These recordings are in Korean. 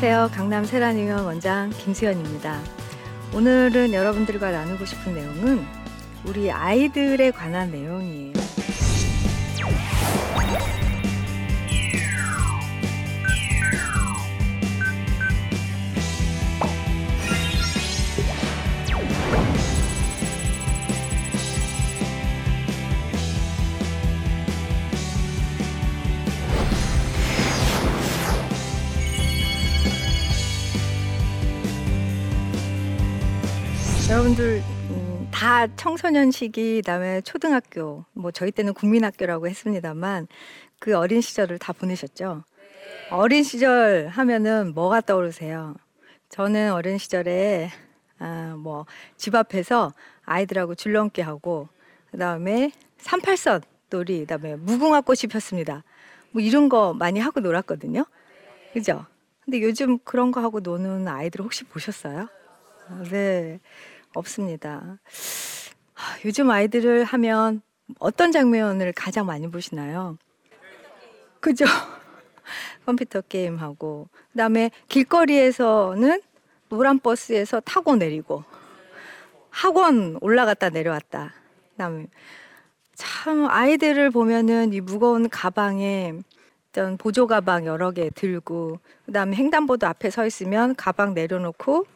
안녕하세요. 강남 세란의원 원장 김수현입니다. 오늘은 여러분들과 나누고 싶은 내용은 우리 아이들에 관한 내용이에요. 다 청소년 시기 그다음에 초등학교 뭐 저희 때는 국민학교라고 했습니다만 그 어린 시절을 다 보내셨죠. 어린 시절 하면은 뭐가 떠오르세요? 저는 어린 시절에 아, 뭐 집 앞에서 아이들하고 줄넘기 하고 그다음에 38선 놀이 그다음에 무궁화 꽃이 폈습니다. 뭐 이런 거 많이 하고 놀았거든요. 그죠? 근데 요즘 그런 거 하고 노는 아이들 혹시 보셨어요? 아, 네. 없습니다. 요즘 아이들을 하면 어떤 장면을 가장 많이 보시나요? 그죠? 컴퓨터 게임하고 그다음에 길거리에서는 노란 버스에서 타고 내리고 학원 올라갔다 내려왔다. 그다음에 참 아이들을 보면은 이 무거운 가방에 어떤 보조 가방 여러 개 들고 그다음에 횡단보도 앞에 서 있으면 가방 내려놓고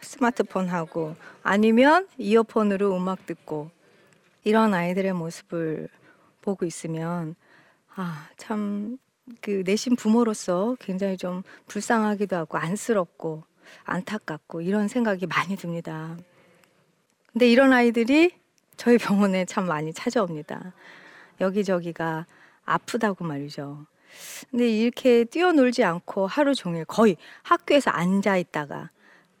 스마트폰 하고 아니면 이어폰으로 음악 듣고 이런 아이들의 모습을 보고 있으면 아, 참 그 내신 부모로서 굉장히 좀 불쌍하기도 하고 안쓰럽고 안타깝고 이런 생각이 많이 듭니다. 근데 이런 아이들이 저희 병원에 참 많이 찾아옵니다. 여기저기가 아프다고 말이죠. 근데 이렇게 뛰어놀지 않고 하루 종일 거의 학교에서 앉아 있다가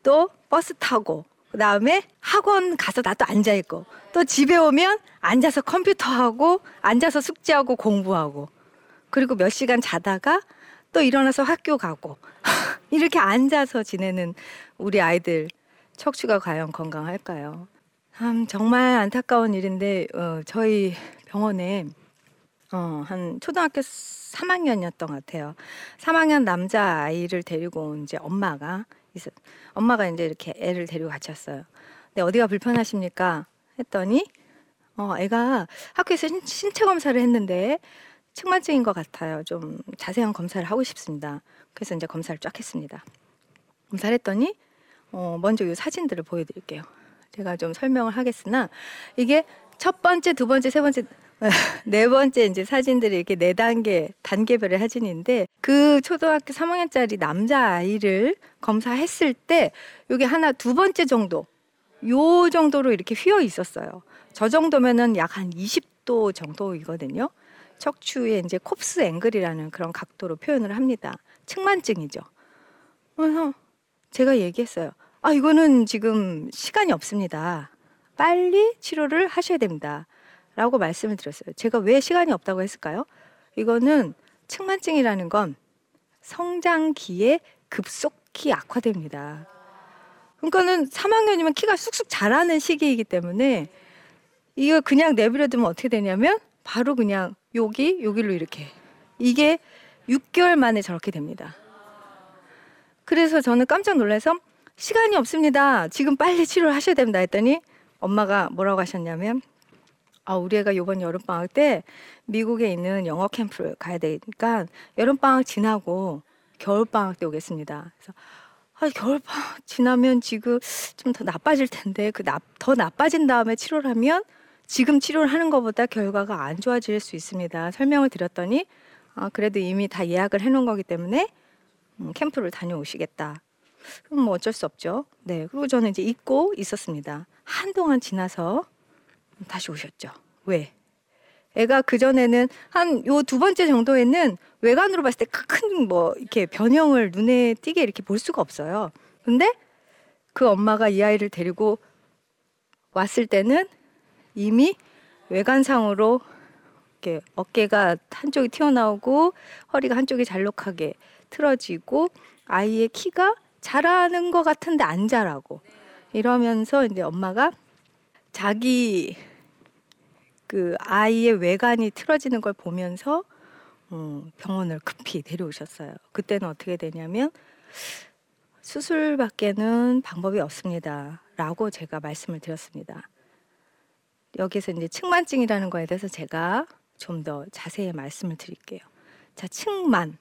또 버스 타고 그다음에 학원 가서 나도 앉아 있고 또 집에 오면 앉아서 컴퓨터 하고 앉아서 숙제하고 공부하고 그리고 몇 시간 자다가 또 일어나서 학교 가고 이렇게 앉아서 지내는 우리 아이들 척추가 과연 건강할까요? 참 정말 안타까운 일인데 어, 저희 병원에 어, 한 초등학교 3학년이었던 것 같아요. 3학년 남자 아이를 데리고 온 이제 엄마가 있어. 엄마가 이제 이렇게 애를 데리고 왔어요. 근데 어디가 불편하십니까? 했더니 어, 애가 학교에서 신, 체 검사를 했는데 측만증인 것 같아요. 좀 자세한 검사를 하고 싶습니다. 그래서 이제 검사를 쫙 했습니다. 검사를 했더니 어, 먼저 이 사진들을 보여드릴게요. 제가 좀 설명을 하겠으나 이게 첫 번째, 두 번째, 세 번째 네 번째 이제 사진들이 이렇게 네 단계 단계별의 사진인데 그 초등학교 3학년짜리 남자 아이를 검사했을 때 여기 하나 두 번째 정도 요 정도로 이렇게 휘어 있었어요. 저 정도면은 약 한 20도 정도이거든요. 척추의 이제 콥스 앵글이라는 그런 각도로 표현을 합니다. 측만증이죠. 그래서 제가 얘기했어요. 아, 이거는 지금 시간이 없습니다. 빨리 치료를 하셔야 됩니다. 라고 말씀을 드렸어요. 제가 왜 시간이 없다고 했을까요? 이거는 측만증이라는 건 성장기에 급속히 악화됩니다. 그러니까는 3학년이면 키가 쑥쑥 자라는 시기이기 때문에 이거 그냥 내버려두면 어떻게 되냐면 바로 그냥 여기 여기로 이렇게 이게 6개월 만에 저렇게 됩니다. 그래서 저는 깜짝 놀라서 시간이 없습니다. 지금 빨리 치료를 하셔야 됩니다. 했더니 엄마가 뭐라고 하셨냐면 아, 우리 애가 이번 여름방학 때 미국에 있는 영어 캠프를 가야 되니까 여름방학 지나고 겨울방학 때 오겠습니다. 그래서 아, 겨울방학 지나면 지금 좀 더 나빠질 텐데 그 더 나빠진 다음에 치료를 하면 지금 치료를 하는 것보다 결과가 안 좋아질 수 있습니다. 설명을 드렸더니 아, 그래도 이미 다 예약을 해놓은 거기 때문에 음, 캠프를 다녀오시겠다. 그럼 뭐 어쩔 수 없죠. 네, 그리고 저는 이제 잊고 있었습니다. 한동안 지나서 다시 오셨죠. 왜? 애가 그 전에는 한 요 두 번째 정도에는 외관으로 봤을 때 큰 뭐 이렇게 변형을 눈에 띄게 이렇게 볼 수가 없어요. 근데 그 엄마가 이 아이를 데리고 왔을 때는 이미 외관상으로 이렇게 어깨가 한쪽이 튀어나오고 허리가 한쪽이 잘록하게 틀어지고 아이의 키가 자라는 것 같은데 안 자라고 이러면서 이제 엄마가 자기 그 아이의 외관이 틀어지는 걸 보면서 어, 병원을 급히 데려오셨어요. 그때는 어떻게 되냐면 수술밖에는 방법이 없습니다. 라고 제가 말씀을 드렸습니다. 여기서 이제 측만증이라는 거에 대해서 제가 좀 더 자세히 말씀을 드릴게요. 자, 측만.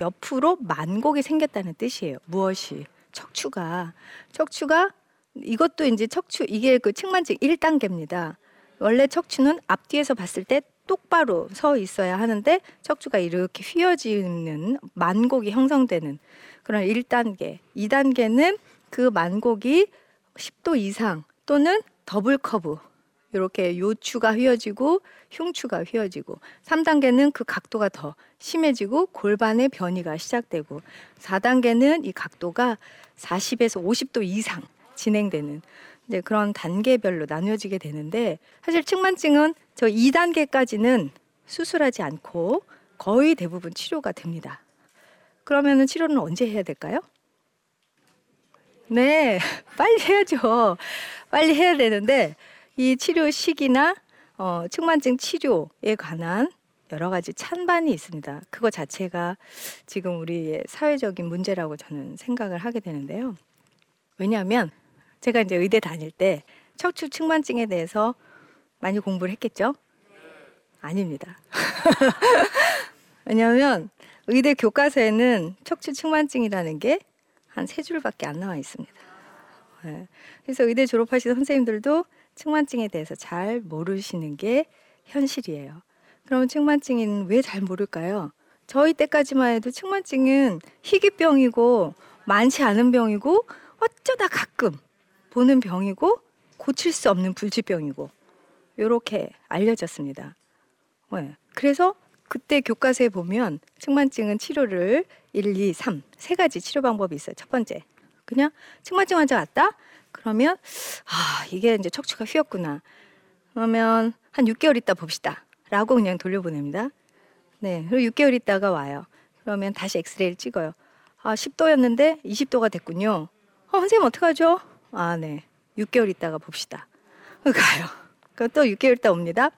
옆으로 만곡이 생겼다는 뜻이에요. 무엇이? 척추가. 척추가 이것도 이제 척추, 이게 그 측만증 1단계입니다. 원래 척추는 앞뒤에서 봤을 때 똑바로 서 있어야 하는데 척추가 이렇게 휘어지는 만곡이 형성되는 그런 1단계. 2단계는 그 만곡이 10도 이상 또는 더블 커브 이렇게 요추가 휘어지고 흉추가 휘어지고 3단계는 그 각도가 더 심해지고 골반의 변이가 시작되고 4단계는 이 각도가 40에서 50도 이상 진행되는 이제 그런 단계별로 나뉘어지게 되는데 사실 측만증은 저 2단계까지는 수술하지 않고 거의 대부분 치료가 됩니다. 그러면은 치료는 언제 해야 될까요? 네, 빨리 해야죠. 빨리 해야 되는데 이 치료 시기나 어, 측만증 치료에 관한 여러 가지 찬반이 있습니다. 그거 자체가 지금 우리의 사회적인 문제라고 저는 생각을 하게 되는데요. 왜냐하면 제가 이제 의대 다닐 때 척추 측만증에 대해서 많이 공부를 했겠죠? 아닙니다. 왜냐하면 의대 교과서에는 척추 측만증이라는 게 한 세 줄밖에 안 나와 있습니다. 네. 그래서 의대 졸업하신 선생님들도 측만증에 대해서 잘 모르시는 게 현실이에요. 그럼 측만증은 왜 잘 모를까요? 저희 때까지만 해도 측만증은 희귀병이고 많지 않은 병이고 어쩌다 가끔 보는 병이고 고칠 수 없는 불치병이고 이렇게 알려졌습니다. 네. 그래서 그때 교과서에 보면 측만증은 치료를 1, 2, 3, 세 가지 치료 방법이 있어요. 첫 번째, 그냥 측만증 환자 왔다? 그러면 아 이게 이제 척추가 휘었구나. 그러면 한 6개월 있다 봅시다. 라고 그냥 돌려보냅니다. 네, 그리고 6개월 있다가 와요. 그러면 다시 엑스레이를 찍어요. 아 10도였는데 20도가 됐군요. 어, 선생님 어떡하죠? 아 네, 6개월 있다가 봅시다. 가요. 또 6개월 있다 옵니다.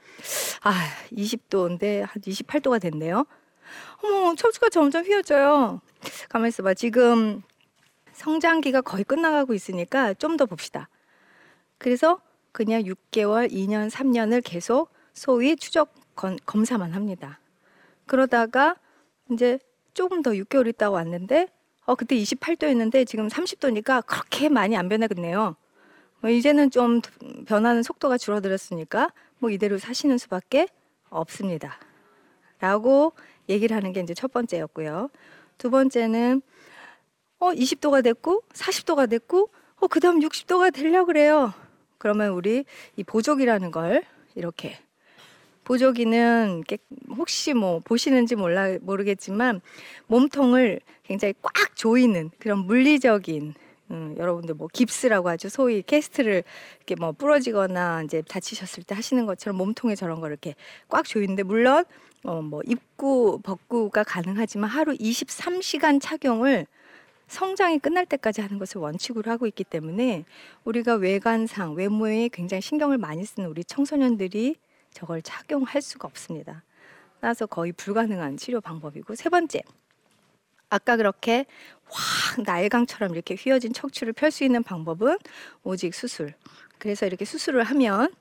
아, 20도인데 한 28도가 됐네요. 어머, 척추가 점점 휘어져요. 가만 있어봐. 지금 성장기가 거의 끝나가고 있으니까 좀 더 봅시다. 그래서 그냥 6개월, 2년, 3년을 계속 소위 추적 건, 검사만 합니다. 그러다가 이제 조금 더 6개월 있다가 왔는데 어 그때 28도였는데 지금 30도니까 그렇게 많이 안 변하겠네요. 뭐 이제는 좀 변하는 속도가 줄어들었으니까 뭐 이대로 사시는 수밖에 없습니다. 라고 얘기를 하는 게 이제 첫 번째였고요. 두 번째는 어 20도가 됐고 40도가 됐고 어 그다음 60도가 되려 그래요. 그러면 우리 이 보조기라는 걸 이렇게 보조기는 혹시 뭐 보시는지 몰라 모르겠지만 몸통을 굉장히 꽉 조이는 그런 물리적인 음, 여러분들 뭐 깁스라고 하죠. 소위 캐스트를 이렇게 뭐 부러지거나 이제 다치셨을 때 하시는 것처럼 몸통에 저런 걸 이렇게 꽉 조이는데 물론 어, 뭐 입구 벗구가 가능하지만 하루 23시간 착용을 성장이 끝날 때까지 하는 것을 원칙으로 하고 있기 때문에 우리가 외관상 외모에 굉장히 신경을 많이 쓰는 우리 청소년들이 저걸 착용할 수가 없습니다. 따라서 거의 불가능한 치료 방법이고 세 번째 아까 그렇게 확 날강처럼 이렇게 휘어진 척추를 펼 수 있는 방법은 오직 수술. 그래서 이렇게 수술을 하면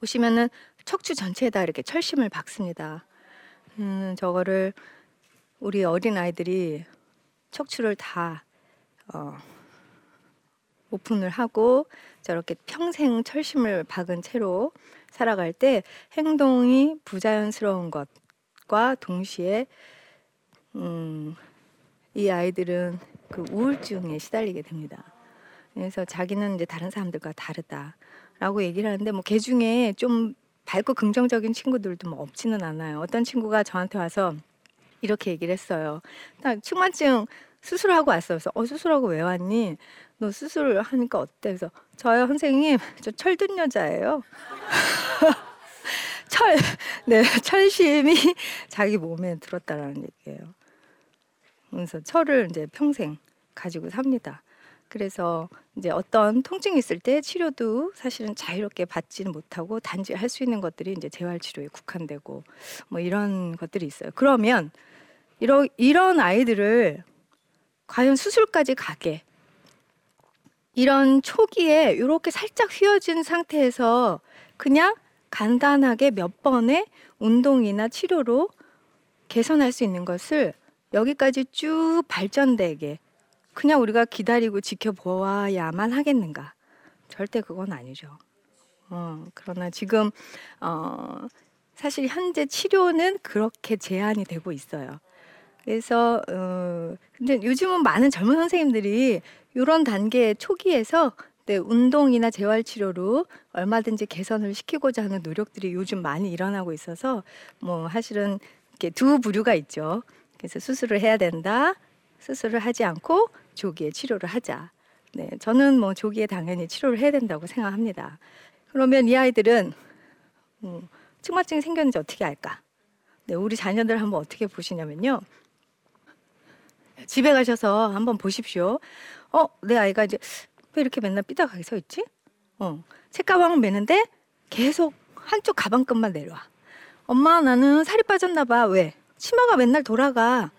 보시면은 척추 전체에다 이렇게 철심을 박습니다. 음, 저거를 우리 어린 아이들이 척추를 다 어, 오픈을 하고 저렇게 평생 철심을 박은 채로 살아갈 때 행동이 부자연스러운 것과 동시에 음, 이 아이들은 그 우울증에 시달리게 됩니다. 그래서 자기는 이제 다른 사람들과 다르다라고 얘기를 하는데 뭐 개 중에 좀 밝고 긍정적인 친구들도 뭐 없지는 않아요. 어떤 친구가 저한테 와서 이렇게 얘기를 했어요. 나 측만증 수술하고 왔어요. 그래서 어 수술하고 왜 왔니? 너 수술 하니까 어때? 그래서 저요 선생님 저 철든 여자예요. 철, 네 철심이 자기 몸에 들었다라는 얘기예요. 그래서 철을 이제 평생 가지고 삽니다. 그래서 이제 어떤 통증이 있을 때 치료도 사실은 자유롭게 받지는 못하고 단지 할 수 있는 것들이 이제 재활 치료에 국한되고 뭐 이런 것들이 있어요. 그러면 이런 이런 아이들을 과연 수술까지 가게 이런 초기에 이렇게 살짝 휘어진 상태에서 그냥 간단하게 몇 번의 운동이나 치료로 개선할 수 있는 것을 여기까지 쭉 발전되게 그냥 우리가 기다리고 지켜보아야만 하겠는가? 절대 그건 아니죠. 어, 그러나 지금 어, 사실 현재 치료는 그렇게 제한이 되고 있어요. 그래서 어, 근데 요즘은 많은 젊은 선생님들이 이런 단계 초기에서 네, 운동이나 재활 치료로 얼마든지 개선을 시키고자 하는 노력들이 요즘 많이 일어나고 있어서 뭐 사실은 이렇게 두 부류가 있죠. 그래서 수술을 해야 된다. 수술을 하지 않고 조기에 치료를 하자. 네, 저는 뭐 조기에 당연히 치료를 해야 된다고 생각합니다. 그러면 이 아이들은 음, 측만증이 생겼는지 어떻게 알까? 네, 우리 자녀들 한번 어떻게 보시냐면요. 집에 가셔서 한번 보십시오. 어, 내 아이가 이제 왜 이렇게 맨날 삐딱하게 서 있지? 어, 책가방을 매는데 계속 한쪽 가방끈만 내려와. 엄마 나는 살이 빠졌나 봐. 왜? 치마가 맨날 돌아가.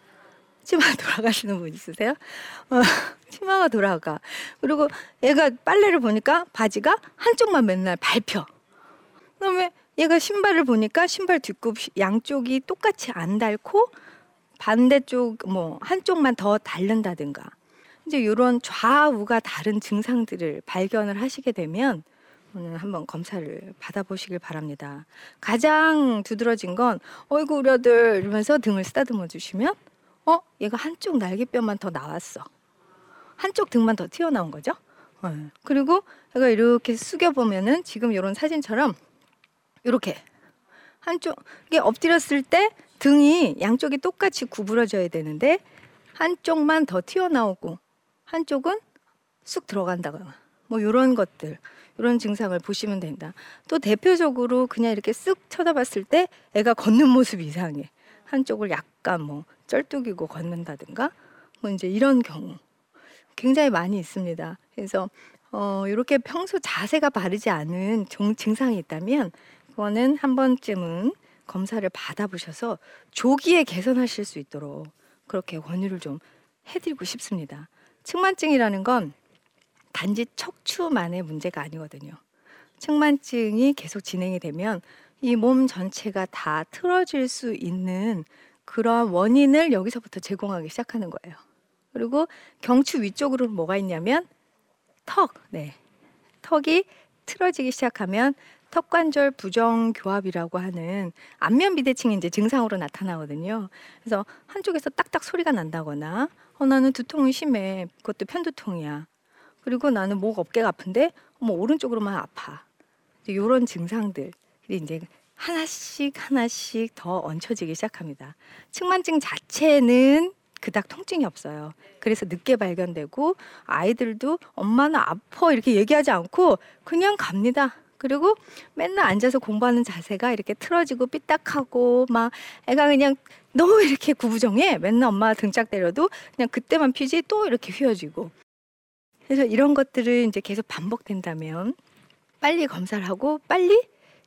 치마 돌아가시는 분 있으세요? 어, 치마가 돌아가. 그리고 얘가 빨래를 보니까 바지가 한쪽만 맨날 밟혀. 그다음에 얘가 신발을 보니까 신발 뒷굽 양쪽이 똑같이 안 닳고 반대쪽 뭐 한쪽만 더 닳는다든가. 이제 이런 좌우가 다른 증상들을 발견을 하시게 되면 오늘 한번 검사를 받아보시길 바랍니다. 가장 두드러진 건 어이구 우리 아들 이러면서 등을 쓰다듬어 주시면 어 얘가 한쪽 날개뼈만 더 나왔어. 한쪽 등만 더 튀어나온 거죠. 어. 그리고 얘가 이렇게 숙여 보면은 지금 이런 사진처럼 이렇게 한쪽 이게 엎드렸을 때 등이 양쪽이 똑같이 구부러져야 되는데 한쪽만 더 튀어나오고 한쪽은 쑥 들어간다거나 뭐 이런 것들 이런 증상을 보시면 된다. 또 대표적으로 그냥 이렇게 쓱 쳐다봤을 때 애가 걷는 모습이 이상해. 한쪽을 약간 뭐 쩔뚝이고 걷는다든가 뭐 이제 이런 경우 굉장히 많이 있습니다. 그래서 어 이렇게 평소 자세가 바르지 않은 종, 증상이 있다면 그거는 한 번쯤은 검사를 받아보셔서 조기에 개선하실 수 있도록 그렇게 권유를 좀 해드리고 싶습니다. 측만증이라는 건 단지 척추만의 문제가 아니거든요. 측만증이 계속 진행이 되면 이 몸 전체가 다 틀어질 수 있는 그러한 원인을 여기서부터 제공하기 시작하는 거예요. 그리고 경추 위쪽으로는 뭐가 있냐면 턱, 네. 턱이 틀어지기 시작하면 턱관절 부정 교합이라고 하는 안면 비대칭이 이제 증상으로 나타나거든요. 그래서 한쪽에서 딱딱 소리가 난다거나, 어, 나는 두통이 심해. 그것도 편두통이야. 그리고 나는 목 어깨가 아픈데, 어머, 오른쪽으로만 아파. 이런 증상들이 이제 하나씩 하나씩 더 얹혀지기 시작합니다. 측만증 자체는 그닥 통증이 없어요. 그래서 늦게 발견되고 아이들도 엄마는 아파 이렇게 얘기하지 않고 그냥 갑니다. 그리고 맨날 앉아서 공부하는 자세가 이렇게 틀어지고 삐딱하고 막 애가 그냥 너무 이렇게 구부정해. 맨날 엄마가 등짝 때려도 그냥 그때만 피지 또 이렇게 휘어지고. 그래서 이런 것들을 이제 계속 반복된다면 빨리 검사를 하고 빨리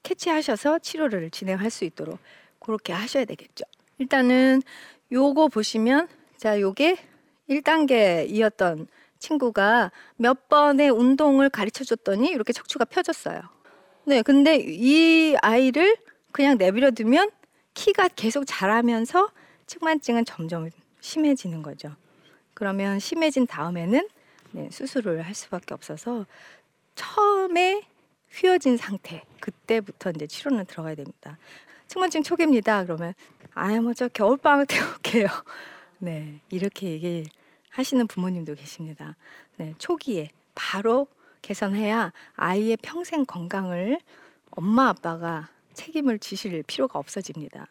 캐치하셔서 치료를 진행할 수 있도록 그렇게 하셔야 되겠죠. 일단은 요거 보시면 자, 요게 1단계이었던 친구가 몇 번의 운동을 가르쳐 줬더니 이렇게 척추가 펴졌어요. 네, 근데 이 아이를 그냥 내버려 두면 키가 계속 자라면서 측만증은 점점 심해지는 거죠. 그러면 심해진 다음에는 네, 수술을 할 수밖에 없어서 처음에 휘어진 상태 그때부터 이제 치료는 들어가야 됩니다. 측만증 초기입니다. 그러면 아유 뭐저 겨울 방학 때 올게요. 네 이렇게 얘기하시는 부모님도 계십니다. 네 초기에 바로 개선해야 아이의 평생 건강을 엄마 아빠가 책임을 지실 필요가 없어집니다.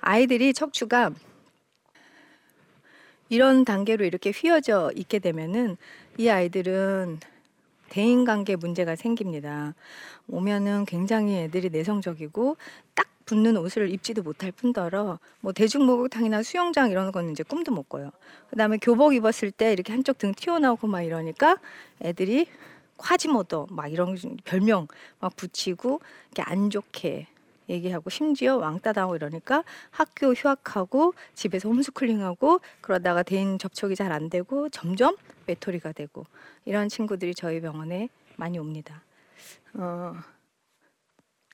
아이들이 척추가 이런 단계로 이렇게 휘어져 있게 되면은 이 아이들은 대인관계 문제가 생깁니다. 오면은 굉장히 애들이 내성적이고 딱 붙는 옷을 입지도 못할 뿐더러 뭐 대중목욕탕이나 수영장 이런 거는 이제 꿈도 못 꿔요. 그다음에 교복 입었을 때 이렇게 한쪽 등 튀어나오고 막 이러니까 애들이 화지모도 막 이런 별명 막 붙이고 이렇게 안 좋게 얘기하고 심지어 왕따 당하고 이러니까 학교 휴학하고 집에서 홈스쿨링하고 그러다가 대인 접촉이 잘 안 되고 점점 외톨이가 되고 이런 친구들이 저희 병원에 많이 옵니다. 어,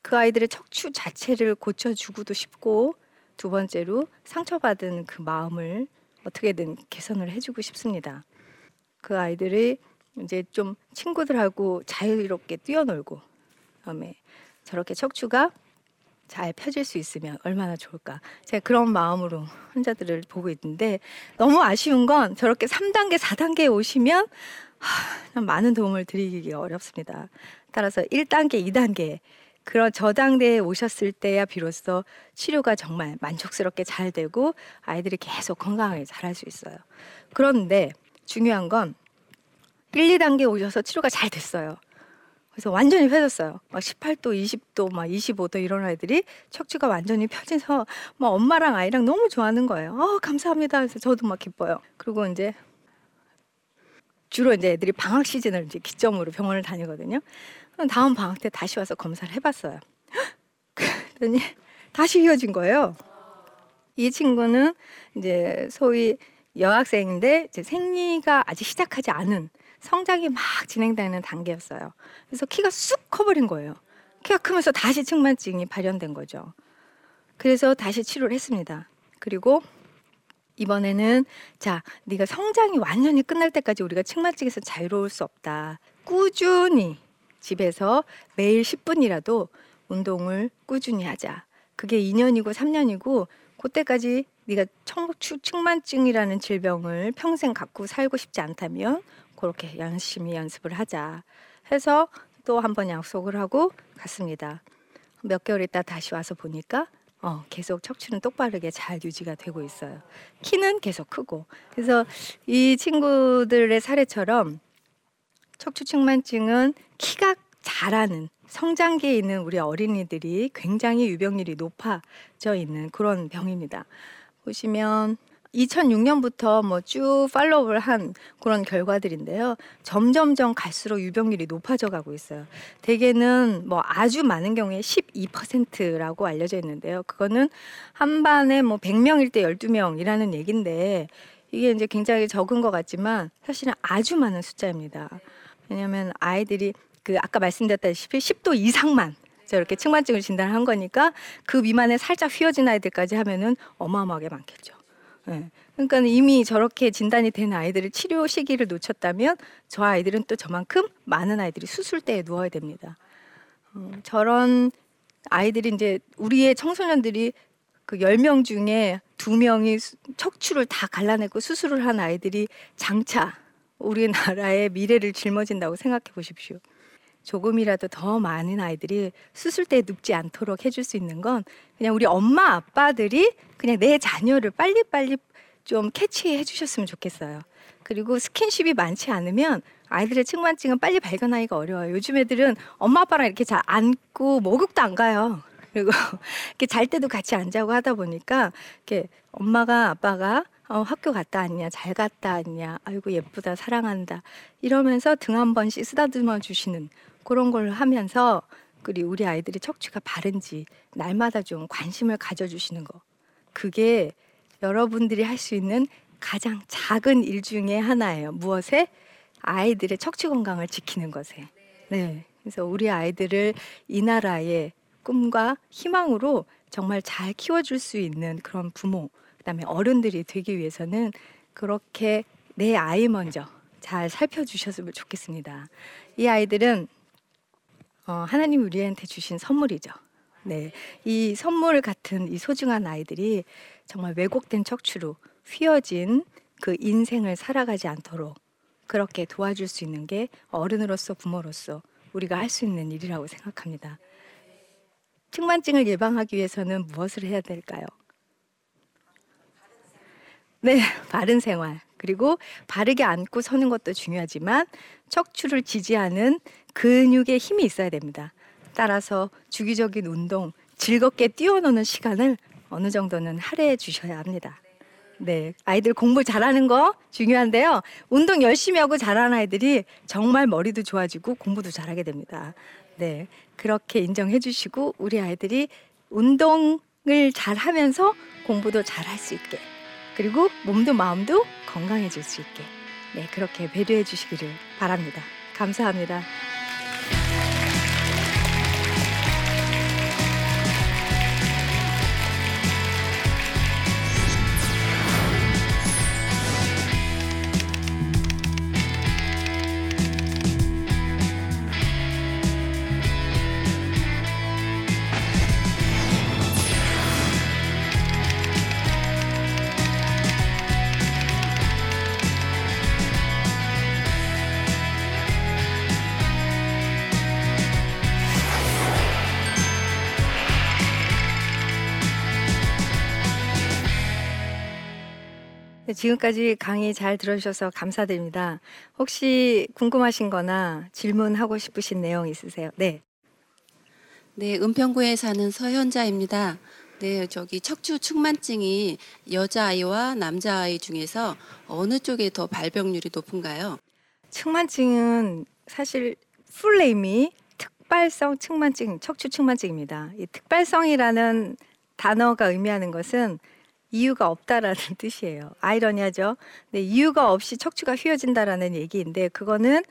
그 아이들의 척추 자체를 고쳐주고도 싶고 두 번째로 상처받은 그 마음을 어떻게든 개선을 해주고 싶습니다. 그 아이들이 이제 좀 친구들하고 자유롭게 뛰어놀고 그다음에 저렇게 척추가 잘 펴질 수 있으면 얼마나 좋을까. 제가 그런 마음으로 환자들을 보고 있는데 너무 아쉬운 건 저렇게 3단계, 4단계에 오시면 하, 많은 도움을 드리기가 어렵습니다. 따라서 1단계, 2단계 그런 저당대에 오셨을 때야 비로소 치료가 정말 만족스럽게 잘 되고 아이들이 계속 건강하게 자랄 수 있어요. 그런데 중요한 건 1, 2단계 오셔서 치료가 잘 됐어요. 그래서 완전히 펴졌어요. 막 18도, 20도, 막 25도 이런 아이들이 척추가 완전히 펴져서 막 엄마랑 아이랑 너무 좋아하는 거예요. 어, 감사합니다. 그래서 저도 막 기뻐요. 그리고 이제 주로 이제 애들이 방학 시즌을 이제 기점으로 병원을 다니거든요. 다음 방학 때 다시 와서 검사를 해봤어요. 그랬더니 다시 휘어진 거예요. 이 친구는 이제 소위 여학생인데 이제 생리가 아직 시작하지 않은 성장이 막 진행되는 단계였어요. 그래서 키가 쑥 커버린 거예요. 키가 크면서 다시 측만증이 발현된 거죠. 그래서 다시 치료를 했습니다. 그리고 이번에는 자, 네가 성장이 완전히 끝날 때까지 우리가 측만증에서 자유로울 수 없다. 꾸준히 집에서 매일 10분이라도 운동을 꾸준히 하자. 그게 2년이고 3년이고 그때까지 네가 청축 측만증이라는 질병을 평생 갖고 살고 싶지 않다면 그렇게 열심히 연습을 하자 해서 또 한 번 약속을 하고 갔습니다. 몇 개월 있다 다시 와서 보니까 어, 계속 척추는 똑바르게 잘 유지가 되고 있어요. 키는 계속 크고. 그래서 이 친구들의 사례처럼 척추측만증은 키가 자라는 성장기에 있는 우리 어린이들이 굉장히 유병률이 높아져 있는 그런 병입니다. 보시면 2006년부터 뭐 쭉 팔로우를 한 그런 결과들인데요. 점점점 갈수록 유병률이 높아져 가고 있어요. 대개는 뭐 아주 많은 경우에 12%라고 알려져 있는데요. 그거는 한 반에 뭐 100명일 때 12명이라는 얘긴데 이게 이제 굉장히 적은 것 같지만 사실은 아주 많은 숫자입니다. 왜냐하면 아이들이 그 아까 말씀드렸다시피 10도 이상만 저렇게 측만증을 진단한 거니까 그 미만에 살짝 휘어진 아이들까지 하면은 어마어마하게 많겠죠. 네. 그러니까 이미 저렇게 진단이 된 아이들을 치료 시기를 놓쳤다면 저 아이들은 또 저만큼 많은 아이들이 수술대에 누워야 됩니다. 어, 저런 아이들이 이제 우리의 청소년들이 그 열 명 중에 두명이 척추를 다 갈라내고 수술을 한 아이들이 장차 우리나라의 미래를 짊어진다고 생각해 보십시오. 조금이라도 더 많은 아이들이 수술대에 눕지 않도록 해줄 수 있는 건 그냥 우리 엄마 아빠들이 그냥 내 자녀를 빨리빨리 좀 캐치해 주셨으면 좋겠어요. 그리고 스킨십이 많지 않으면 아이들의 측만증은 빨리 발견하기가 어려워요. 요즘 애들은 엄마 아빠랑 이렇게 잘 안고 목욕도 안 가요. 그리고 이렇게 잘 때도 같이 안 자고 하다 보니까 이렇게 엄마가 아빠가 어, 학교 갔다 왔냐, 잘 갔다 왔냐, 아이고 예쁘다, 사랑한다 이러면서 등 한 번씩 쓰다듬어 주시는 그런 걸 하면서 그리고 우리 아이들이 척추가 바른지 날마다 좀 관심을 가져주시는 거. 그게 여러분들이 할 수 있는 가장 작은 일 중에 하나예요. 무엇에? 아이들의 척추 건강을 지키는 것에. 네. 그래서 우리 아이들을 이 나라의 꿈과 희망으로 정말 잘 키워줄 수 있는 그런 부모, 그다음에 어른들이 되기 위해서는 그렇게 내 아이 먼저 잘 살펴주셨으면 좋겠습니다. 이 아이들은 어, 하나님 우리한테 주신 선물이죠. 네, 이 선물 같은 이 소중한 아이들이 정말 왜곡된 척추로 휘어진 그 인생을 살아가지 않도록 그렇게 도와줄 수 있는 게 어른으로서 부모로서 우리가 할 수 있는 일이라고 생각합니다. 측만증을 예방하기 위해서는 무엇을 해야 될까요? 네, 바른 생활. 그리고 바르게 앉고 서는 것도 중요하지만 척추를 지지하는 근육의 힘이 있어야 됩니다. 따라서 주기적인 운동, 즐겁게 뛰어노는 시간을 어느 정도는 할애해 주셔야 합니다. 네, 아이들 공부 잘하는 거 중요한데요. 운동 열심히 하고 잘하는 아이들이 정말 머리도 좋아지고 공부도 잘하게 됩니다. 네, 그렇게 인정해 주시고 우리 아이들이 운동을 잘 하면서 공부도 잘 할 수 있게 그리고 몸도 마음도 건강해질 수 있게 네, 그렇게 배려해 주시기를 바랍니다. 감사합니다. 지금까지 강의 잘 들어주셔서 감사드립니다. 혹시 궁금하신 거나 질문하고 싶으신 내용 있으세요? 네. 네, 은평구에 사는 서현자입니다. 네, 저기 척추 측만증이 여자아이와 남자아이 중에서 어느 쪽에 더 발병률이 높은가요? 측만증은 사실 풀네임이 특발성 측만증, 척추 측만증입니다. 이 특발성이라는 단어가 의미하는 것은 이유가 없다라는 뜻이에요. 아이러니하죠. 네, 이유가 없이 척추가 휘어진다라는 얘기인데 그거는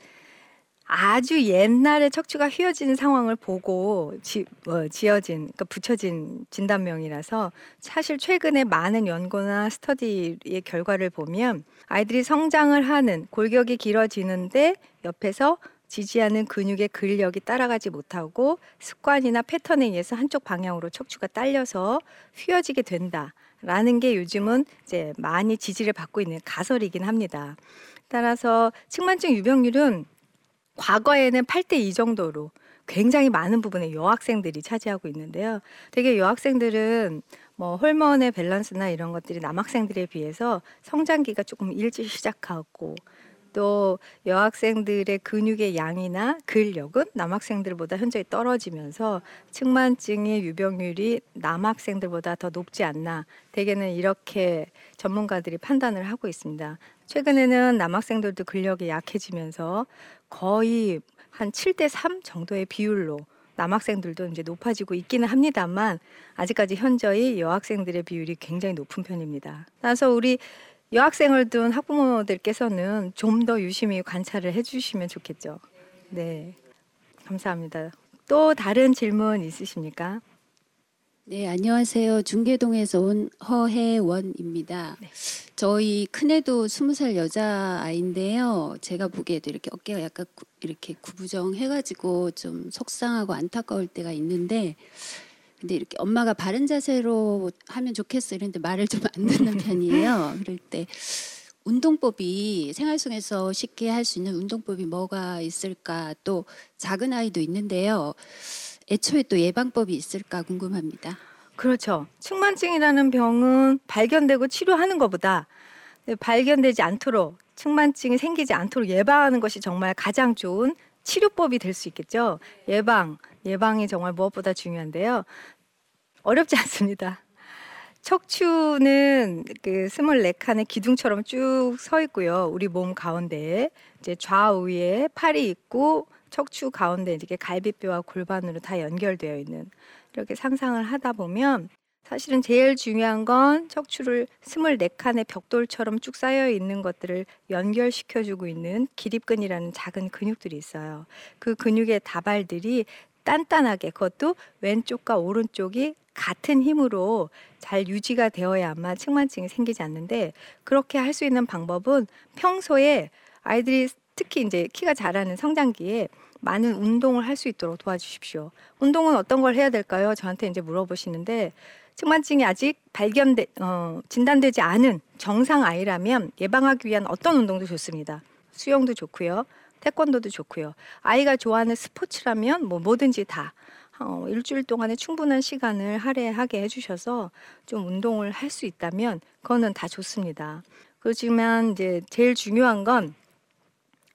아주 옛날에 척추가 휘어지는 상황을 보고 지, 어, 지어진, 그러니까 붙여진 진단명이라서 사실 최근에 많은 연구나 스터디의 결과를 보면 아이들이 성장을 하는 골격이 길어지는데 옆에서 지지하는 근육의 근력이 따라가지 못하고 습관이나 패턴에 의해서 한쪽 방향으로 척추가 딸려서 휘어지게 된다 라는 게 요즘은 이제 많이 지지를 받고 있는 가설이긴 합니다. 따라서 측만증 유병률은 과거에는 8대 2 정도로 굉장히 많은 부분의 여학생들이 차지하고 있는데요. 되게 여학생들은 뭐 호르몬의 밸런스나 이런 것들이 남학생들에 비해서 성장기가 조금 일찍 시작하고 또 여학생들의 근육의 양이나 근력은 남학생들보다 현저히 떨어지면서 측만증의 유병률이 남학생들보다 더 높지 않나 대개는 이렇게 전문가들이 판단을 하고 있습니다. 최근에는 남학생들도 근력이 약해지면서 거의 한 7대 3 정도의 비율로 남학생들도 이제 높아지고 있기는 합니다만 아직까지 현저히 여학생들의 비율이 굉장히 높은 편입니다. 따라서 우리 여학생을 둔 학부모들께서는 좀 더 유심히 관찰을 해주시면 좋겠죠. 네, 감사합니다. 또 다른 질문 있으십니까? 네, 안녕하세요. 중계동에서 온 허혜원입니다. 네. 저희 큰애도 스무 살 여자아이인데요. 제가 보기에도 이렇게 어깨가 약간 구- 이렇게 구부정해가지고 좀 속상하고 안타까울 때가 있는데, 근데 이렇게 엄마가 바른 자세로 하면 좋겠어 이랬는데 말을 좀 안 듣는 편이에요. 그럴 때 운동법이 생활 속에서 쉽게 할 수 있는 운동법이 뭐가 있을까? 또 작은 아이도 있는데요. 애초에 또 예방법이 있을까 궁금합니다. 그렇죠. 측만증이라는 병은 발견되고 치료하는 것보다 발견되지 않도록 측만증이 생기지 않도록 예방하는 것이 정말 가장 좋은 치료법이 될 수 있겠죠. 예방, 예방이 정말 무엇보다 중요한데요. 어렵지 않습니다. 척추는 그 24칸의 기둥처럼 쭉 서 있고요. 우리 몸 가운데에 이제 좌우에 팔이 있고 척추 가운데 이렇게 갈비뼈와 골반으로 다 연결되어 있는 이렇게 상상을 하다 보면 사실은 제일 중요한 건 척추를 24칸의 벽돌처럼 쭉 쌓여 있는 것들을 연결시켜 주고 있는 기립근이라는 작은 근육들이 있어요. 그 근육의 다발들이 단단하게 그것도 왼쪽과 오른쪽이 같은 힘으로 잘 유지가 되어야만 측만증이 생기지 않는데 그렇게 할 수 있는 방법은 평소에 아이들이 특히 이제 키가 자라는 성장기에 많은 운동을 할 수 있도록 도와주십시오. 운동은 어떤 걸 해야 될까요? 저한테 이제 물어보시는데 측만증이 아직 발견돼 어, 진단되지 않은 정상 아이라면 예방하기 위한 어떤 운동도 좋습니다. 수영도 좋고요. 태권도도 좋고요. 아이가 좋아하는 스포츠라면 뭐 뭐든지 다 어, 일주일 동안에 충분한 시간을 할애하게 해주셔서 좀 운동을 할 수 있다면 그거는 다 좋습니다. 그렇지만 이제 제일 중요한 건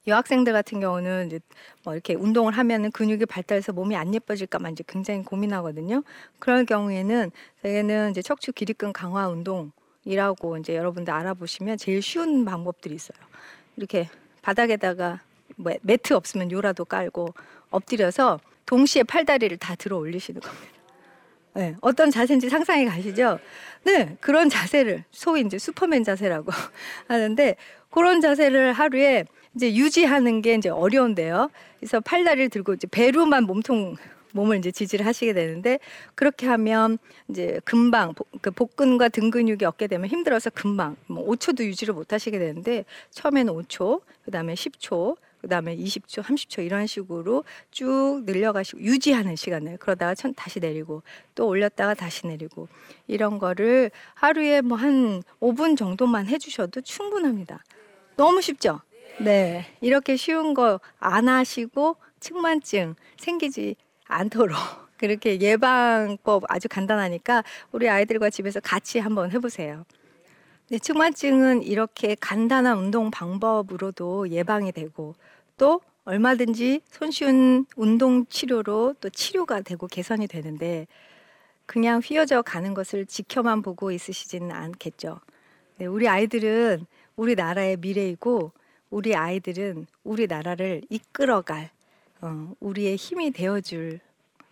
여학생들 같은 경우는 이제 뭐 이렇게 운동을 하면은 근육이 발달해서 몸이 안 예뻐질까만 이제 굉장히 고민하거든요. 그럴 경우에는 저희는 이제 척추 기립근 강화 운동이라고 이제 여러분들 알아보시면 제일 쉬운 방법들이 있어요. 이렇게 바닥에다가 뭐 매트 없으면 요라도 깔고 엎드려서 동시에 팔다리를 다 들어 올리시는 겁니다. 네, 어떤 자세인지 상상이 가시죠? 네, 그런 자세를 소위 이제 슈퍼맨 자세라고 하는데 그런 자세를 하루에 이제 유지하는 게 이제 어려운데요. 그래서 팔다리를 들고 이제 배로만 몸통 몸을 이제 지지를 하시게 되는데 그렇게 하면 이제 금방 복- 그 복근과 등 근육이 얻게 되면 힘들어서 금방 뭐 5초도 유지를 못 하시게 되는데 처음에는 5초, 그다음에 10초, 그다음에 20초, 30초 이런 식으로 쭉 늘려가시고 유지하는 시간을 그러다가 천 다시 내리고 또 올렸다가 다시 내리고 이런 거를 하루에 뭐 한 5분 정도만 해주셔도 충분합니다. 너무 쉽죠? 네. 이렇게 쉬운 거 안 하시고 측만증 생기지 않도록 그렇게 예방법 아주 간단하니까 우리 아이들과 집에서 같이 한번 해보세요. 네, 측만증은 이렇게 간단한 운동 방법으로도 예방이 되고 또 얼마든지 손쉬운 운동 치료로 또 치료가 되고 개선이 되는데 그냥 휘어져 가는 것을 지켜만 보고 있으시지는 않겠죠. 네, 우리 아이들은 우리 나라의 미래이고 우리 아이들은 우리 나라를 이끌어갈 어, 우리의 힘이 되어줄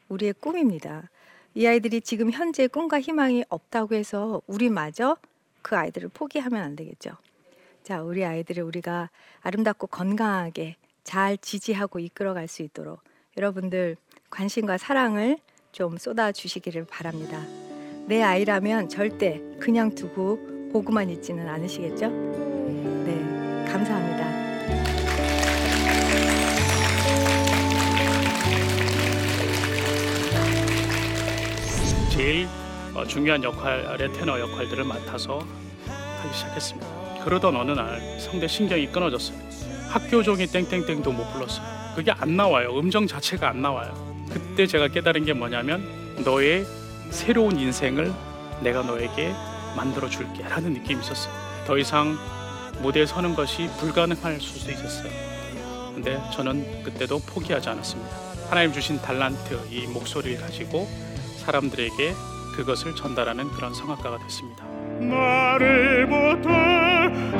우리의 꿈입니다. 이 아이들이 지금 현재 꿈과 희망이 없다고 해서 우리마저 그 아이들을 포기하면 안 되겠죠. 자, 우리 아이들을 우리가 아름답고 건강하게 잘 지지하고 이끌어갈 수 있도록 여러분들 관심과 사랑을 좀 쏟아 주시기를 바랍니다. 내 아이라면 절대 그냥 두고 보고만 있지는 않으시겠죠? 네, 감사합니다. 제일 어, 중요한 역할의 테너 역할들을 맡아서 하기 시작했습니다. 그러던 어느 날 성대 신경이 끊어졌어요. 학교 종이 땡땡땡도 못 불렀어요. 그게 안 나와요. 음정 자체가 안 나와요. 그때 제가 깨달은 게 뭐냐면 너의 새로운 인생을 내가 너에게 만들어 줄게 라는 느낌이 있었어요. 더 이상 무대에 서는 것이 불가능할 수도 있었어요. 근데 저는 그때도 포기하지 않았습니다. 하나님 주신 달란트 이 목소리를 가지고 사람들에게 그것을 전달하는 그런 성악가가 됐습니다. 나를 붙드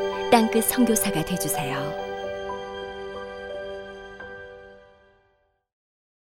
땅끝 선교사가 되주세요.